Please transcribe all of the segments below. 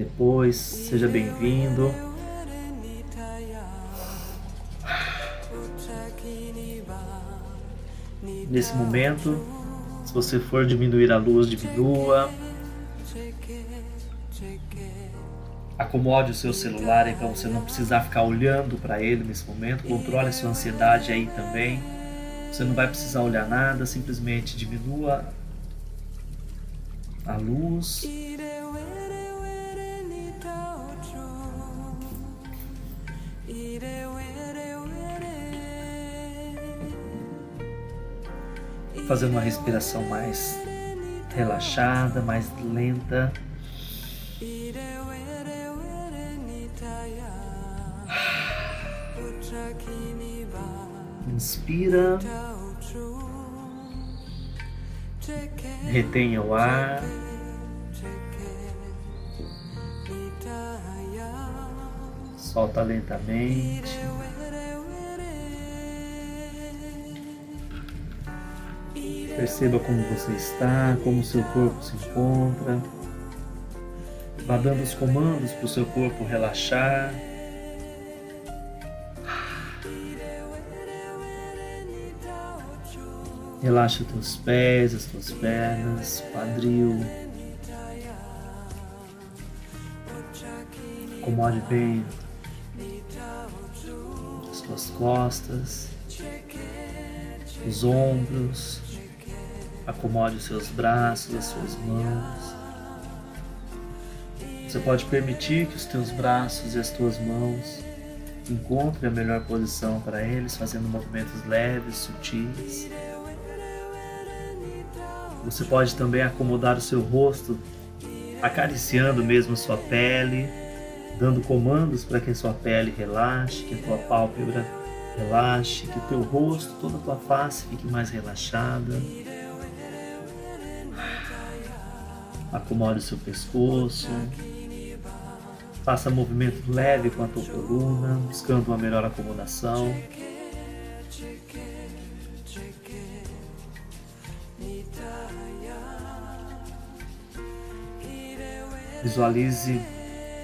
depois, seja bem-vindo. Nesse momento, se você for diminuir a luz, diminua. Acomode o seu celular para então você não precisar ficar olhando para ele nesse momento. Controle a sua ansiedade aí também. Você não vai precisar olhar nada, simplesmente diminua a luz. Fazendo uma respiração mais relaxada, mais lenta. Inspira. Retenha o ar. Solta lentamente. Perceba como você está, como seu corpo se encontra. Vá dando os comandos para o seu corpo relaxar. Relaxa os teus pés, as tuas pernas, quadril. Acomode bem as tuas costas, os ombros. Acomode os seus braços, as suas mãos. Você pode permitir que os teus braços e as tuas mãos encontrem a melhor posição para eles, fazendo movimentos leves, sutis. Você pode também acomodar o seu rosto, acariciando mesmo a sua pele, dando comandos para que a sua pele relaxe, que a tua pálpebra relaxe, que o teu rosto, toda a tua face fique mais relaxada. Acomode seu pescoço. Faça movimento leve com a tua coluna, buscando uma melhor acomodação. Visualize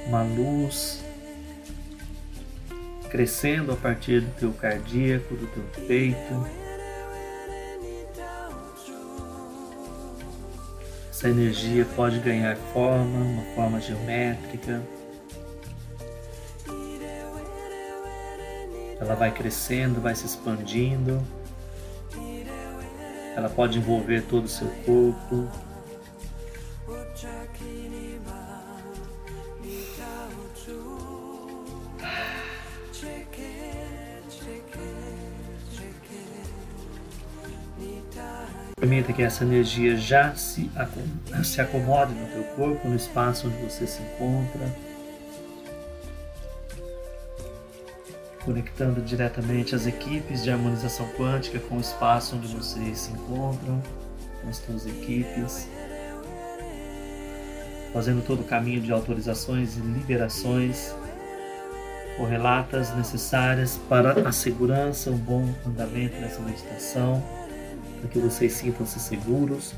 uma luz crescendo a partir do teu cardíaco, do teu peito. Essa energia pode ganhar forma, uma forma geométrica. Ela vai crescendo, vai se expandindo. Ela pode envolver todo o seu corpo, que essa energia já se, se acomode no teu corpo, no espaço onde você se encontra. Conectando diretamente as equipes de harmonização quântica com o espaço onde vocês se encontram, com as suas equipes. Fazendo todo o caminho de autorizações e liberações correlatas necessárias para a segurança, um bom andamento dessa meditação para que vocês sintam-se seguros.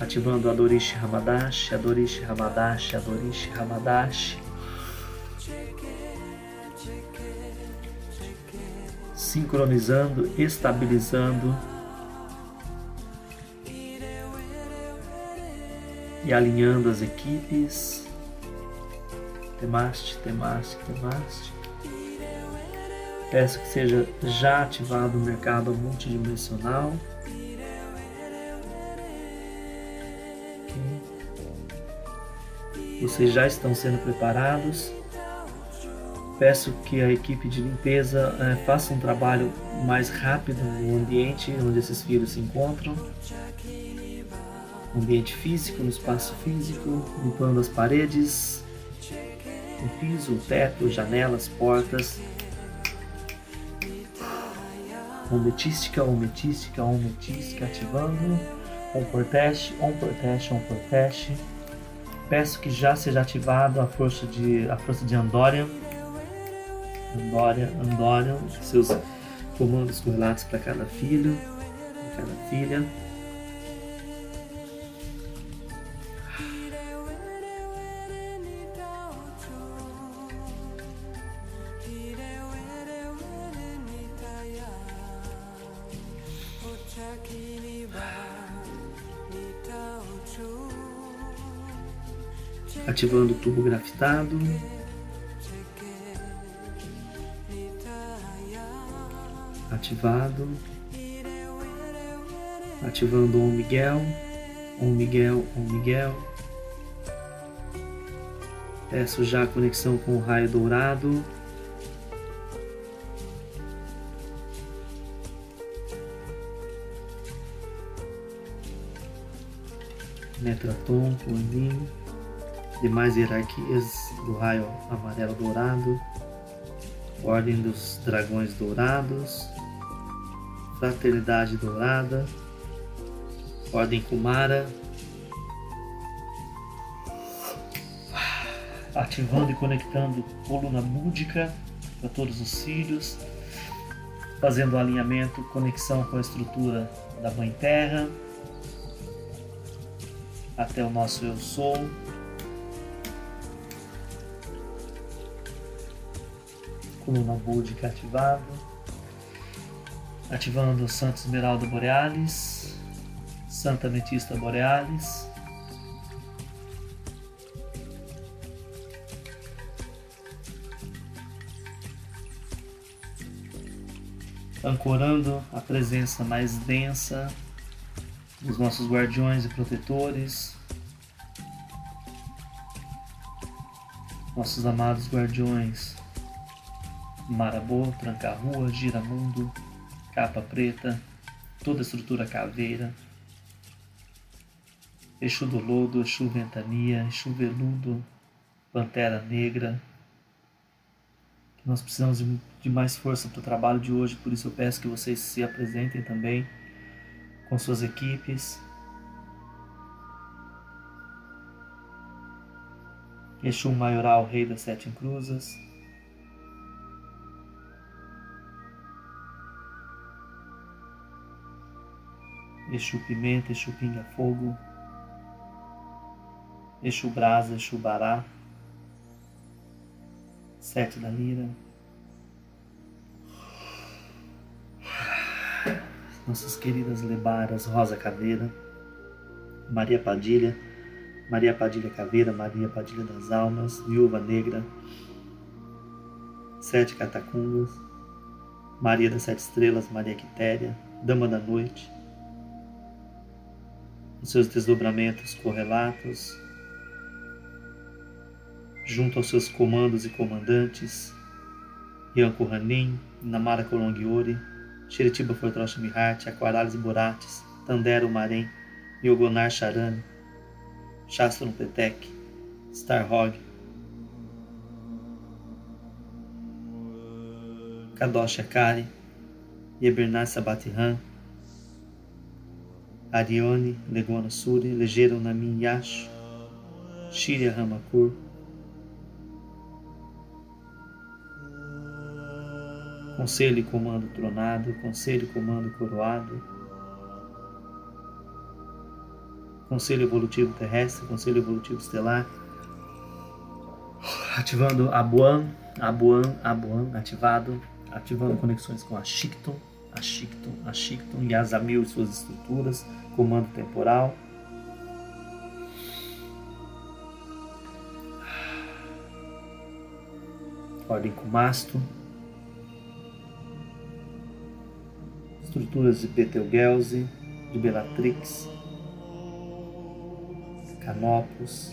Ativando a Dorishi Hamadashi, Adorishi Hamadashi, Adorishi Hamadashi. Sincronizando, estabilizando e alinhando as equipes. Temaste, temaste, temaste. Peço que seja já ativado o mercado multidimensional. Vocês já estão sendo preparados. Peço que a equipe de limpeza é, faça um trabalho mais rápido no ambiente onde esses filhos se encontram. Ambiente físico, no espaço físico, limpando as paredes, o piso, o teto, janelas, portas, ometística, ometística, ometística, ativando. On por teste, on por teste, on por teste. Peço que já seja ativado a força de, a força de Andorian. Andorian, Andorian, seus comandos correlatos para cada filho, para cada filha. Ativando o tubo grafitado. Ativado. Ativando o Miguel. O Miguel, o Miguel. Peço já a conexão com o raio dourado. Metraton, Coanin, demais hierarquias do raio amarelo dourado, Ordem dos Dragões Dourados, Fraternidade Dourada, Ordem Kumara, ativando e conectando coluna búdica para todos os filhos, fazendo alinhamento, conexão com a estrutura da Mãe Terra até o nosso Eu Sou. Coluna búdica ativado. Ativando o Santo Esmeralda Borealis, Santa Metista Borealis. Ancorando a presença mais densa dos nossos guardiões e protetores, nossos amados guardiões Marabô, Tranca-Rua, Giramundo, Capa Preta, toda a estrutura caveira, Exu do Lodo, Exu Ventania, Exu Veludo, Pantera Negra. Nós precisamos de mais força para o trabalho de hoje, por isso eu peço que vocês se apresentem também com suas equipes. Exu Maioral, Rei das Sete Cruzas. Exu Pimenta, Exu Pinga Fogo. Exu Brasa, Exu Bará. Sete da Lira. nossas queridas lebaras Rosa Caveira, Maria Padilha, Maria Padilha Caveira, Maria Padilha das Almas, Viúva Negra, Sete Catacumbas, Maria das Sete Estrelas, Maria Quitéria, Dama da Noite, os seus desdobramentos correlatos, junto aos seus comandos e comandantes, Yanko Hanin, Namara Kolongiori, Shiritiba Fortrocha Mihati, Aquaralis Burates, Tandero Marém, Yogonar Charani, Shastron Petek, Starhog, Kadosh Akari, Yebernaz Sabatihan, Arione, Legona Suri, Legeram Namin Yash, Shiria Ramakur, Conselho e comando tronado, conselho e comando coroado, conselho evolutivo terrestre, conselho evolutivo estelar, ativando Abuan, Abuan, Abuan, ativado, ativando conexões com a Shikton, a Shikton, a Shikton e Azamil e suas estruturas, comando temporal. Ordem com masto, estruturas de Betelgeuse, de Bellatrix, Canopus,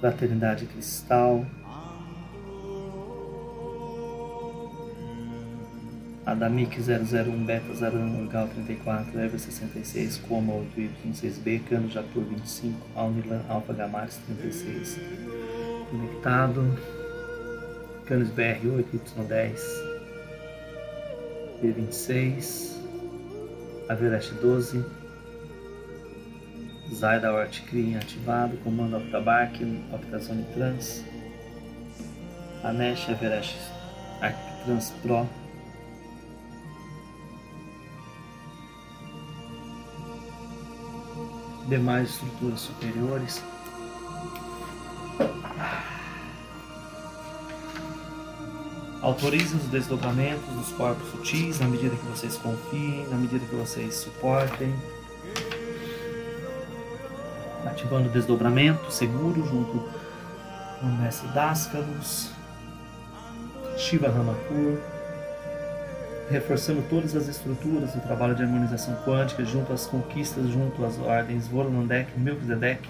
Fraternidade Cristal, Adamic 001, Beta 01, Gal 34, Eva 66, Coma 8Y6B, Cano Japur 25, Alnilan Alpha Gamaris 36, Conectado, Canos BR 8Y10, P26, Averest 12, Zaida Horticrim ativado, comando Octabark, Optazone Trans, Anesh Everest Trans Pro, demais estruturas superiores. Autorize os desdobramentos dos corpos sutis na medida que vocês confiem, na medida que vocês suportem. Ativando o desdobramento seguro junto com o mestre Dascalos, Shiva Ramakur, reforçando todas as estruturas do trabalho de harmonização quântica junto às conquistas, junto às ordens Voronandek, Melchizedek,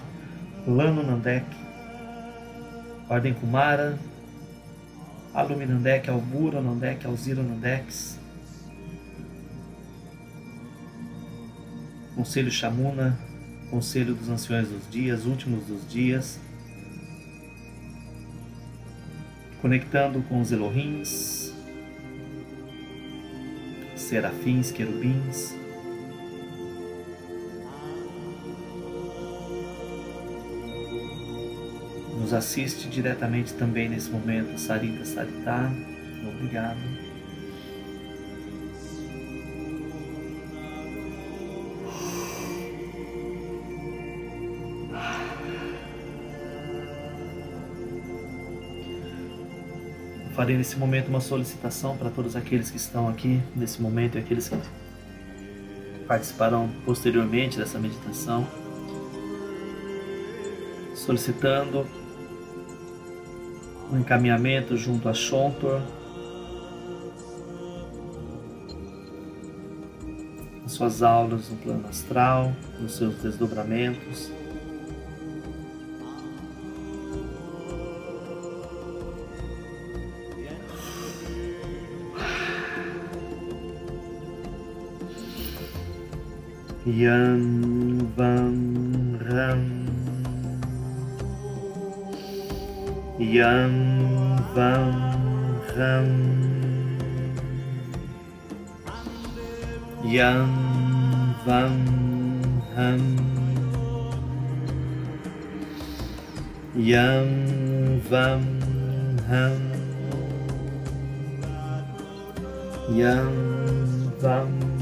Lano Nandek, Ordem Kumara, Aluminandek, Albura Nandek, Alzira Nandex, Conselho Chamuna, Conselho dos Anciões dos Dias, Últimos dos Dias, conectando com os Elohins, serafins, querubins, Nos assiste diretamente também nesse momento, Sarita Sarita. Obrigado. Farei nesse momento uma solicitação para todos aqueles que estão aqui nesse momento e aqueles que participarão posteriormente dessa meditação, solicitando um encaminhamento junto a Shontor, as suas aulas no plano astral, nos seus desdobramentos. Yan Van Ram Yam Vam Ram Yam Vam Ham Yam Vam Ham Yam Vam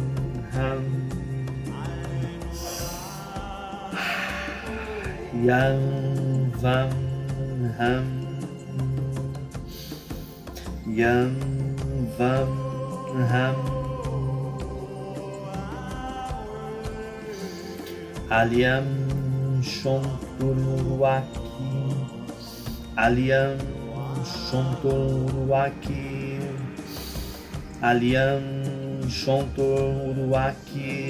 Yam Vam Ham. Yam Vam Ham. Aliam Shonturuaki Aliam Shonturuaki Aliam Shonturuaki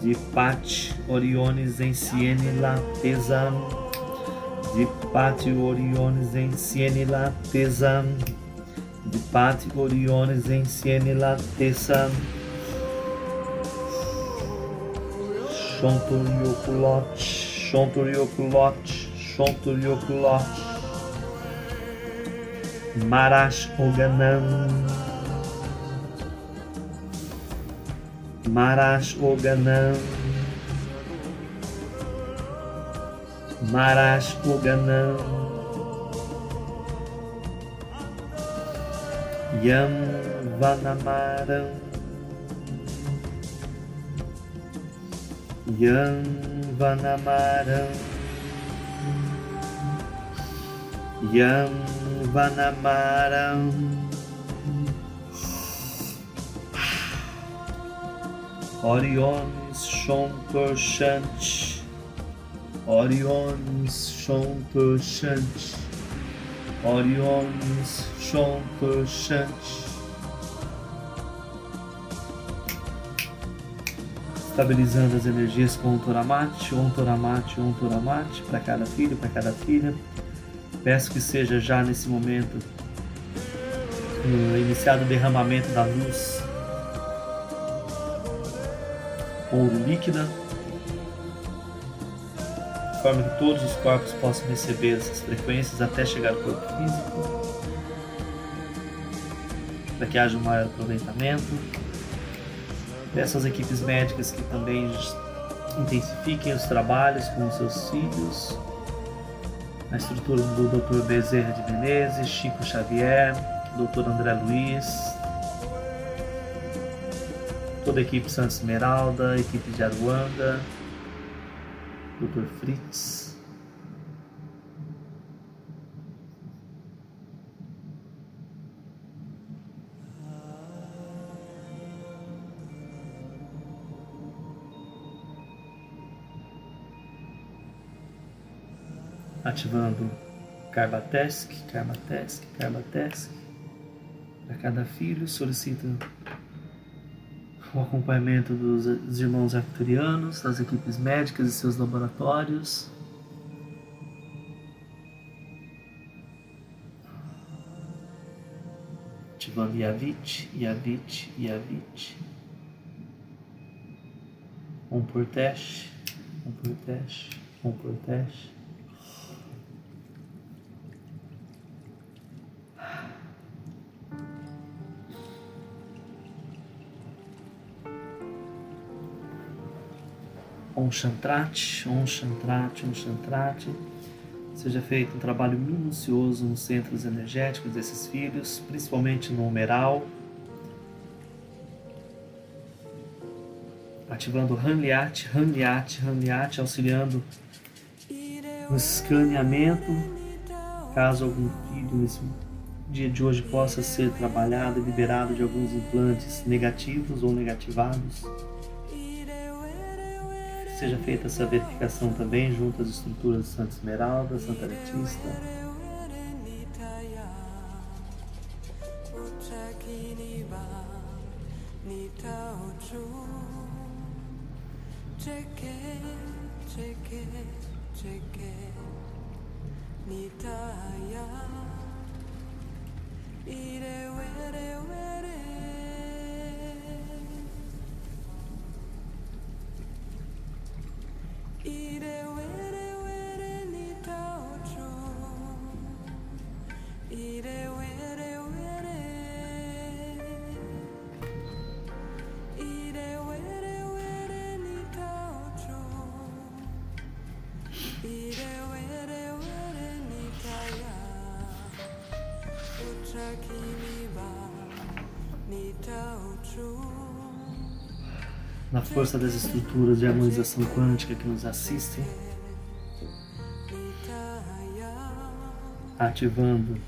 de Pat Oriones em Siene Lapesam de pátio Oriones em Siene Latesa, de pátio Oriones em Siene Latesa, Chonturioculote, Chonturioculote, Chonturioculote, Marash Oganam, Marash Oganam, Marash Uganam Yam Vanamaram. Yam Vanamaram. Yam Vanamaram Oriones Shontor Shanti Orion's Shontoshant. Orion's Shontoshant. Estabilizando as energias com o Toramate, um Toramate, um Toramate, para cada filho, para cada filha. Peço que seja já nesse momento iniciado o derramamento da luz ouro líquida de forma que todos os corpos possam receber essas frequências até chegar ao corpo físico, para que haja um maior aproveitamento. Peço às equipes médicas que também intensifiquem os trabalhos com os seus filhos, na estrutura do Dr. Bezerra de Menezes, Chico Xavier, Dr. André Luiz, toda a equipe Santa Esmeralda, equipe de Aruanda, Dr. Fritz. Ativando Carbatesc, Carbatesc, Carbatesc. Para cada filho solicita o acompanhamento dos irmãos arcturianos, das equipes médicas e seus laboratórios. Ativando Yavit, Yavit, Yavit. Um por teste, um por teste, um por teste. Om Shantrate, Om Shantrate, Om Shantrate. Seja feito um trabalho minucioso nos centros energéticos desses filhos, principalmente no humeral. Ativando Hanliat, Hanliat, Hanliat, auxiliando no escaneamento, caso algum filho nesse dia de hoje possa ser trabalhado e liberado de alguns implantes negativos ou negativados seja feita essa verificação também junto às estruturas de Santa Esmeralda, Santa Letícia. Na força das estruturas de harmonização quântica que nos assistem, ativando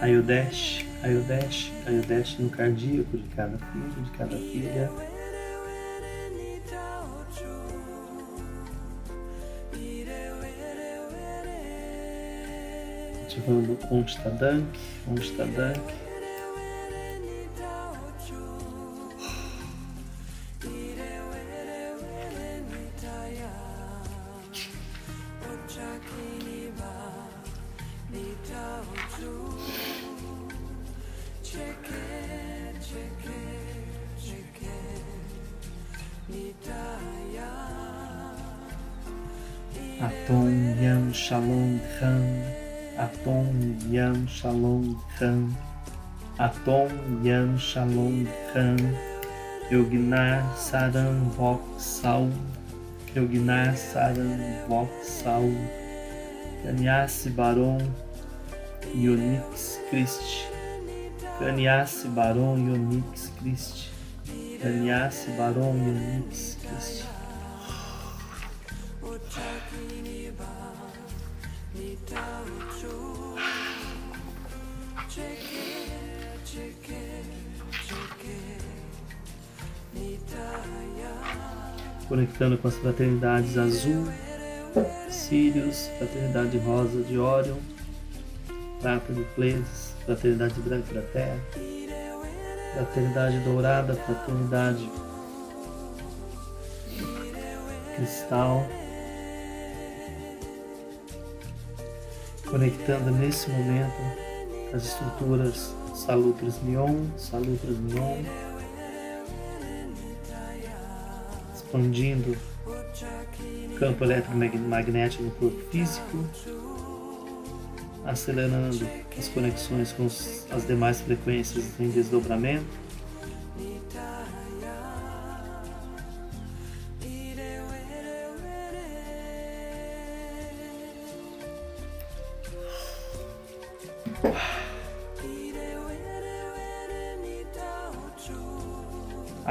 a Yodesh, a Yodesh, a Yodesh no cardíaco de cada filho, de cada filha. Ativando Onstadank, Onstadank. Shalom Shalom Ram, Yognar Saram Vok Sal, Yognar Saram Vok Sal, Kanyasi Baron Yonix Christ, Kanyasi Baron Yonix Christ, Kanyasi Baron Yonix Christ. Conectando com as fraternidades azul, Sirius, fraternidade rosa de Orion, prata de Pleiades, fraternidade branca da Terra, fraternidade dourada, fraternidade cristal, conectando nesse momento as estruturas Salutras Mion, Salutras Mion, expandindo campo eletromagnético no corpo físico, acelerando as conexões com as demais frequências em desdobramento.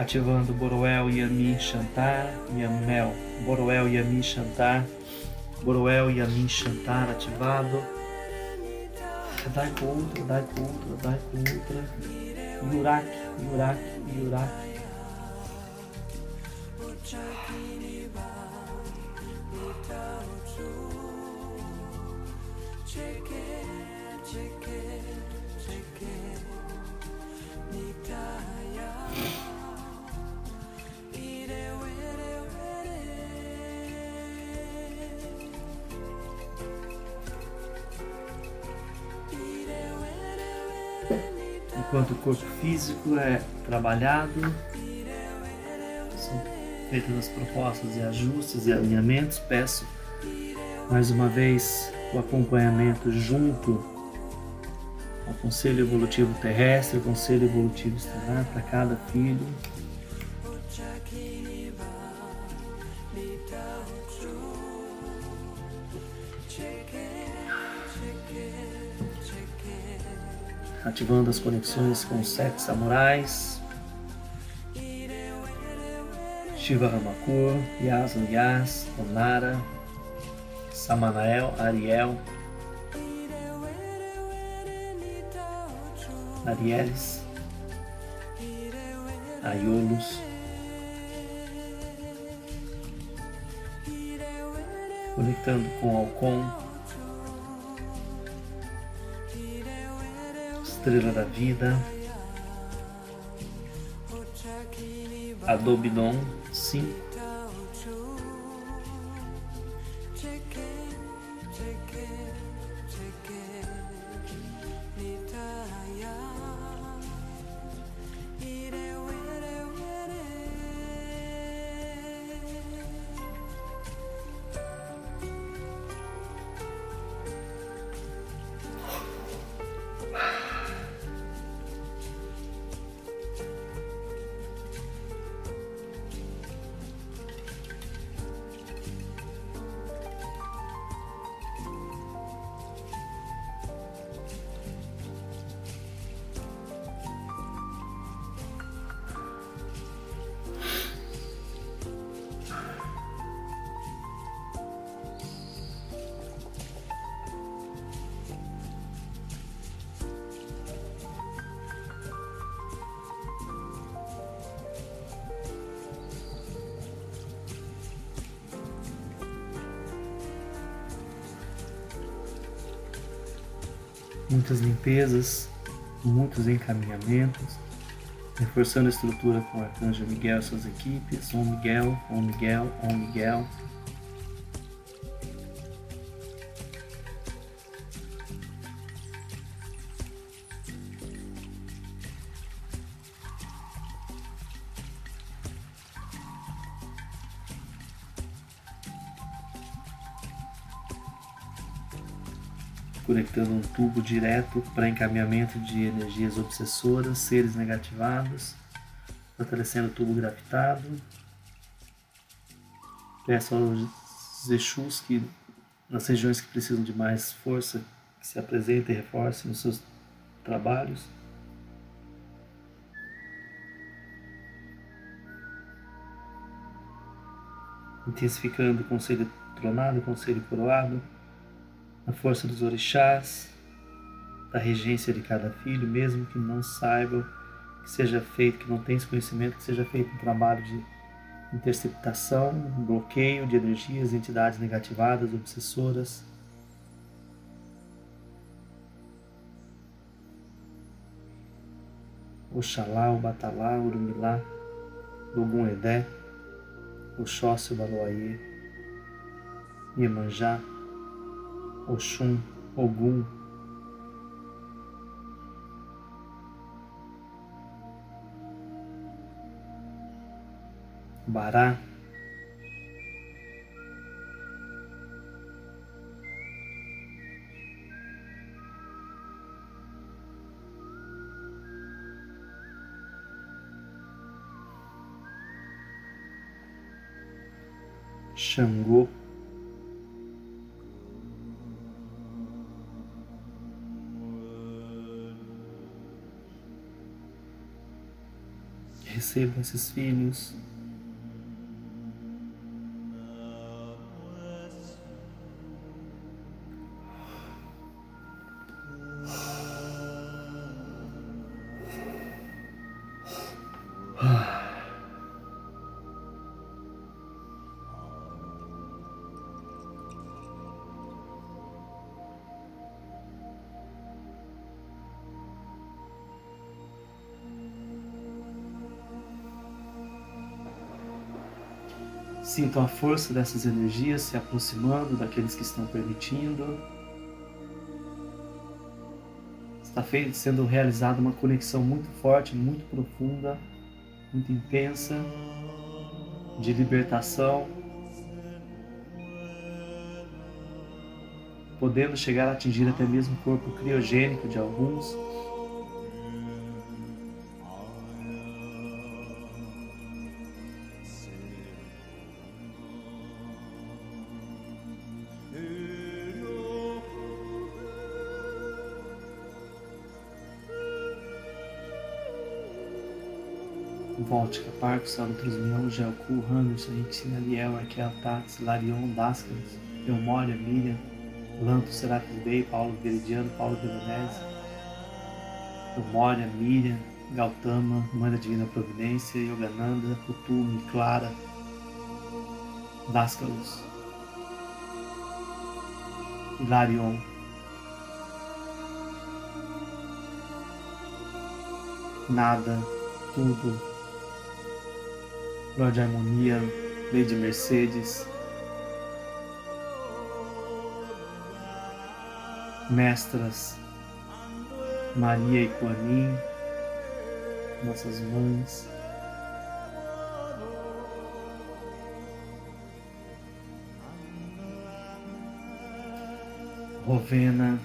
Ativando Boroel, Yamin, Chantar, Yamel, Boroel, Yamin, Chantar, Boroel, Yamin, Chantar ativado, Dai contra, Dai contra, Dai contra, Yurak, Yurak, Yurak. Físico é trabalhado, são feitas as propostas e ajustes e alinhamentos, peço mais uma vez o acompanhamento junto ao Conselho Evolutivo Terrestre, Conselho Evolutivo Estelar para cada filho. Ativando as conexões com os sete samurais, Shiva Ramakur, Yas Yas, Onara, Samanael, Ariel, Arieles, Aiolos, conectando com Alcon, Estrela da Vida, Adobidon 5, muitas limpezas, muitos encaminhamentos, reforçando a estrutura com o Arcanjo Miguel e suas equipes, Om Miguel, Om Miguel, Om Miguel. Tubo direto para encaminhamento de energias obsessoras, seres negativados, fortalecendo o tubo gravitado. Peço aos Exus que nas regiões que precisam de mais força, que se apresentem e reforcem nos seus trabalhos. Intensificando o conselho tronado, o conselho coroado a força dos orixás, da regência de cada filho, mesmo que não saiba que seja feito, que não tenha esse conhecimento, que seja feito um trabalho de interceptação, bloqueio de energias, entidades negativadas, obsessoras. Oxalá, Batalá, Urumilá, Logum Edé, Oxóssi, Baloaê, Iemanjá, Oxum, Ogum. Bará. Xangô. recebam esses filhos. Sintam a força dessas energias se aproximando daqueles que estão permitindo. Está sendo realizada uma conexão muito forte, muito profunda, muito intensa, de libertação, podendo chegar a atingir até mesmo o corpo criogênico de alguns. Volte, Caparcos, Salutros Mion, Gelcu, Hamilton, Rixina, Liel, Arquel, Tax, Larion, Dascaras, Eumória, Miriam, Lanto, Serafis Bey, Paulo Veridiano, Paulo Veronese, Eumória, Miriam, Gautama, Mãe da Divina Providência, Yogananda, Kutume, Clara, Dascalos, Hilarion, Nada, Tudo, Lorde Harmonia, Lady Mercedes, Mestras Maria e Coanim, nossas mães, Rovena,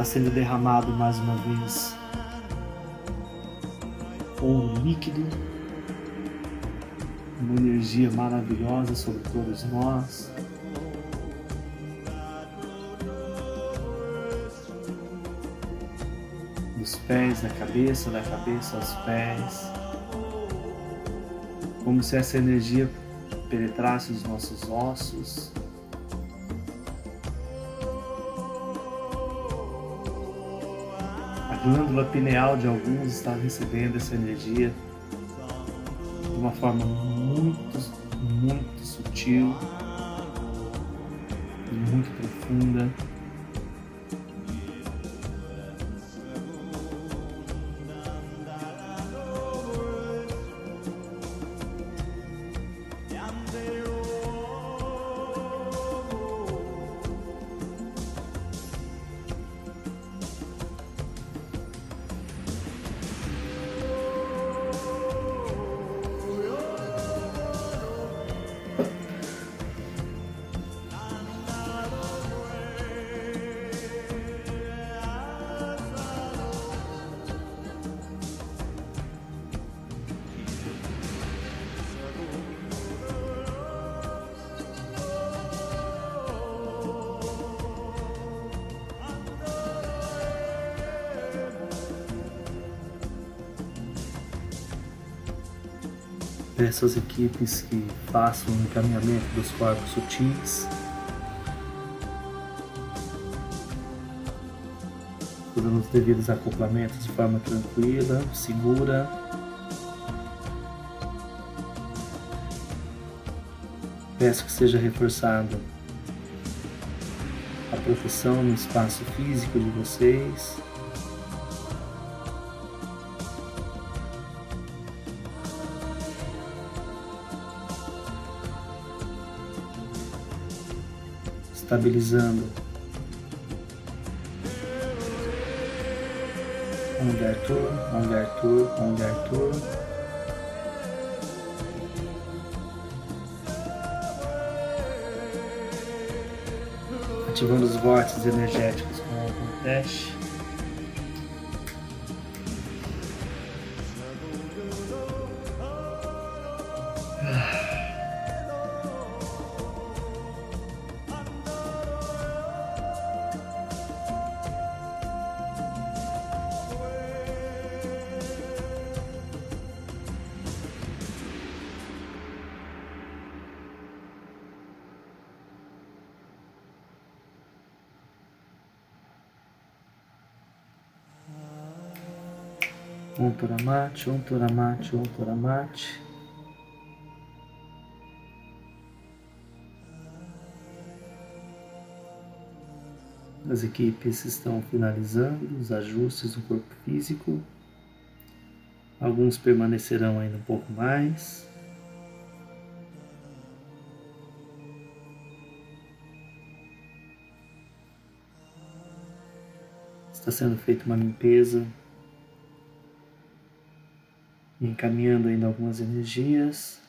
está sendo derramado mais uma vez. Ouro líquido, uma energia maravilhosa sobre todos nós. Dos pés da cabeça, da cabeça aos pés, como se essa energia penetrasse os nossos ossos, glândula pineal de alguns está recebendo essa energia de uma forma muito, muito sutil muito profunda. Essas equipes que façam o encaminhamento dos corpos sutis, fazendo os devidos acoplamentos de forma tranquila, segura. Peço que seja reforçado a proteção no espaço físico de vocês. Estabilizando onde Arthur, onde Arthur, onde Arthur. Ativando os vórtices energéticos com algum teste. Toramate, Om Toramate, Om Toramate. As equipes estão finalizando os ajustes do corpo físico. Alguns permanecerão ainda um pouco mais. Está sendo feita uma limpeza encaminhando ainda algumas energias.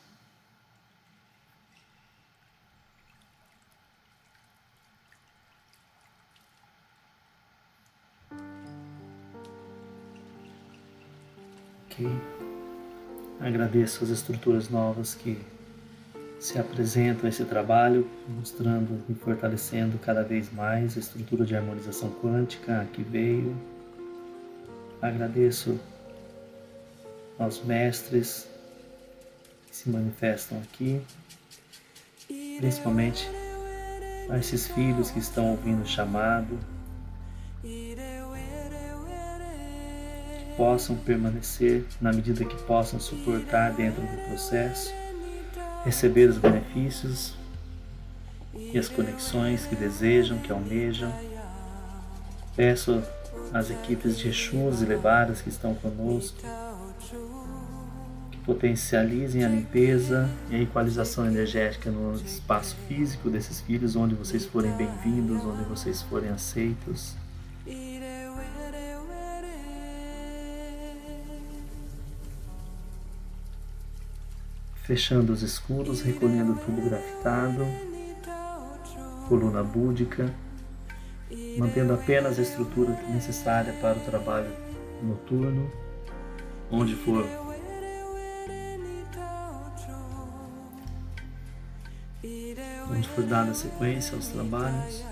Ok. Agradeço as estruturas novas que se apresentam a esse trabalho, mostrando e fortalecendo cada vez mais a estrutura de harmonização quântica que veio. Agradeço aos mestres que se manifestam aqui, principalmente a esses filhos que estão ouvindo o chamado, que possam permanecer na medida que possam suportar dentro do processo, receber os benefícios e as conexões que desejam, que almejam. Peço às equipes de Exus e Levadas que estão conosco potencializem a limpeza e a equalização energética no espaço físico desses filhos, onde vocês forem bem-vindos, onde vocês forem aceitos. Fechando os escudos, recolhendo o tubo grafitado, coluna búdica, mantendo apenas a estrutura necessária para o trabalho noturno, onde for onde for dada sequência aos trabalhos.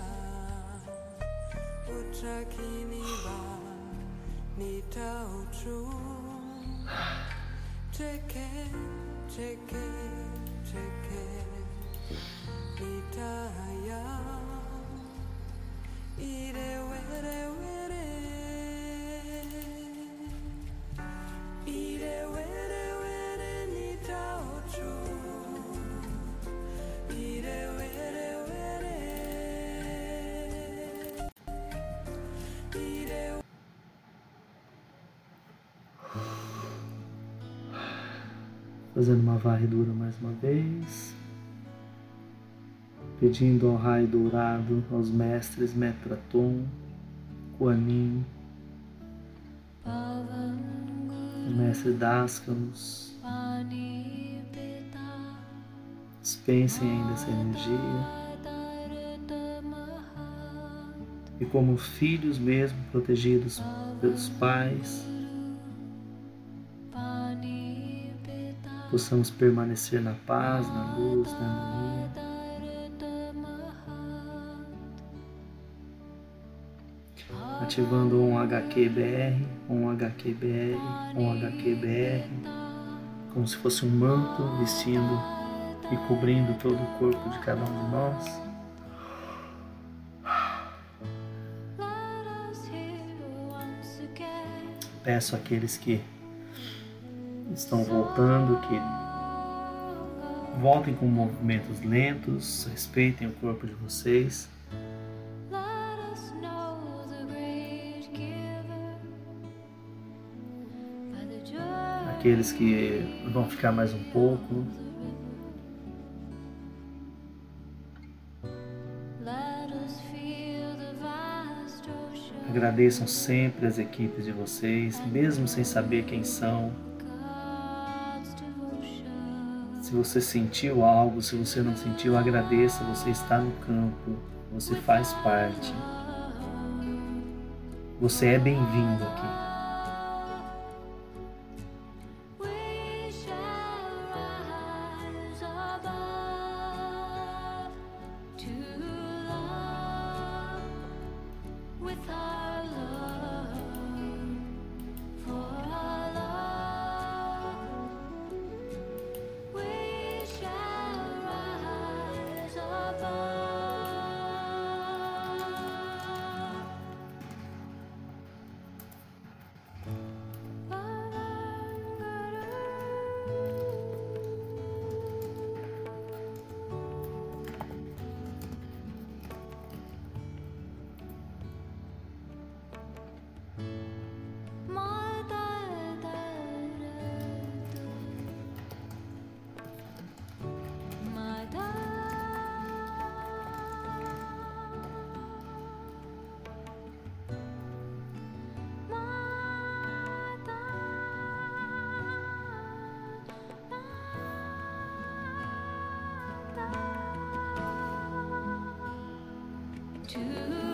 Fazendo uma varredura mais uma vez. Pedindo ao raio dourado, aos mestres Metraton, Kuanin, o mestre Dascanos, dispensem ainda essa energia. E como filhos mesmo protegidos pelos pais, possamos permanecer na paz, na luz, na harmonia. Ativando um HQBR, um HQBR, um HQBR, como se fosse um manto vestindo e cobrindo todo o corpo de cada um de nós. Peço àqueles que estão voltando que voltem com movimentos lentos, respeitem o corpo de vocês. Aqueles que vão ficar mais um pouco, Agradeçam sempre as equipes de vocês, mesmo sem saber quem são. Se você sentiu algo, se você não sentiu, agradeça. Você está no campo, você faz parte. Você é bem-vindo aqui. To